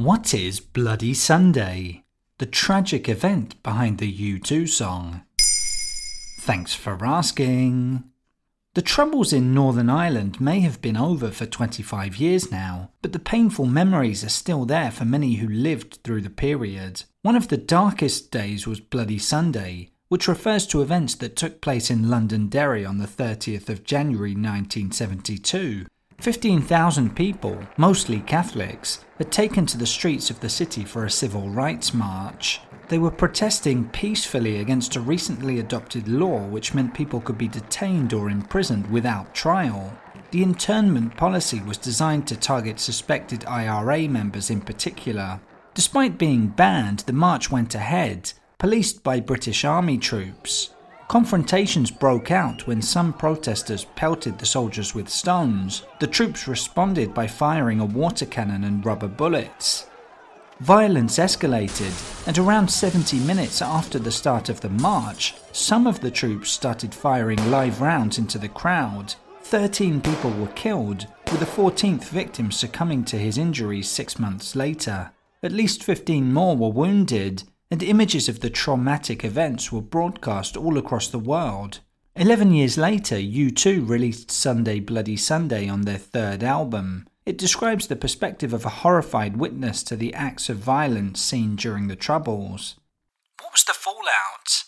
What is Bloody Sunday? The tragic event behind the U2 song. Thanks for asking. The troubles in Northern Ireland may have been over for 25 years now, but the painful memories are still there for many who lived through the period. One of the darkest days was Bloody Sunday, which refers to events that took place in Londonderry on the 30th of January 1972. 15,000 people, mostly Catholics, had taken to the streets of the city for a civil rights march. They were protesting peacefully against a recently adopted law which meant people could be detained or imprisoned without trial. The internment policy was designed to target suspected IRA members in particular. Despite being banned, the march went ahead, policed by British Army troops. Confrontations broke out when some protesters pelted the soldiers with stones. The troops responded by firing a water cannon and rubber bullets. Violence escalated, and around 70 minutes after the start of the march, some of the troops started firing live rounds into the crowd. 13 people were killed, with a 14th victim succumbing to his injuries six months later. At least 15 more were wounded, and images of the traumatic events were broadcast all across the world. Eleven years later, U2 released Sunday Bloody Sunday on their third album. It describes the perspective of a horrified witness to the acts of violence seen during the Troubles. What was the fallout?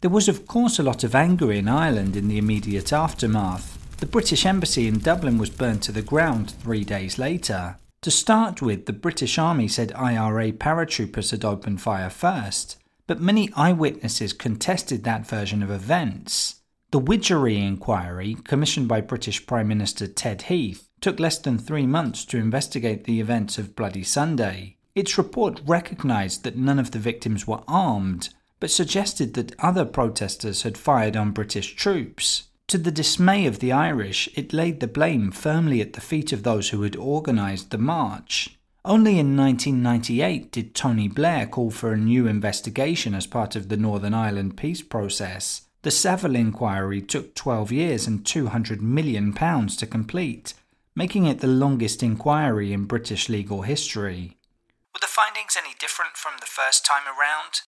There was, of course, a lot of anger in Ireland in the immediate aftermath. The British Embassy in Dublin was burned to the ground three days later. To start with, the British Army said IRA paratroopers had opened fire first, but many eyewitnesses contested that version of events. The Widgery inquiry, commissioned by British Prime Minister Ted Heath, took less than three months to investigate the events of Bloody Sunday. Its report recognised that none of the victims were armed, but suggested that other protesters had fired on British troops. To the dismay of the Irish, it laid the blame firmly at the feet of those who had organised the march. Only in 1998 did Tony Blair call for a new investigation as part of the Northern Ireland peace process. The Saville inquiry took 12 years and £200 million to complete, making it the longest inquiry in British legal history. Were the findings any different from the first time around?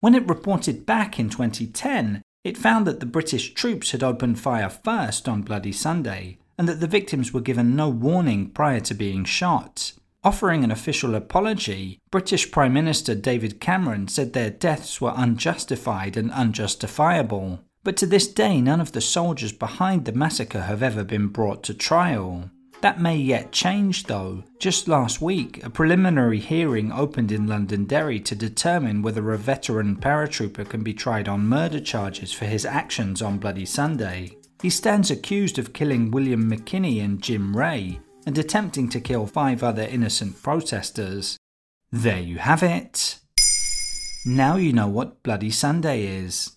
When it reported back in 2010, it found that the British troops had opened fire first on Bloody Sunday and that the victims were given no warning prior to being shot. Offering an official apology, British Prime Minister David Cameron said their deaths were unjustified and unjustifiable. But to this day, none of the soldiers behind the massacre have ever been brought to trial. That may yet change though. Just last week, a preliminary hearing opened in Londonderry to determine whether a veteran paratrooper can be tried on murder charges for his actions on Bloody Sunday. He stands accused of killing William McKinney and Jim Wray and attempting to kill five other innocent protesters. There you have it. Now you know what Bloody Sunday is.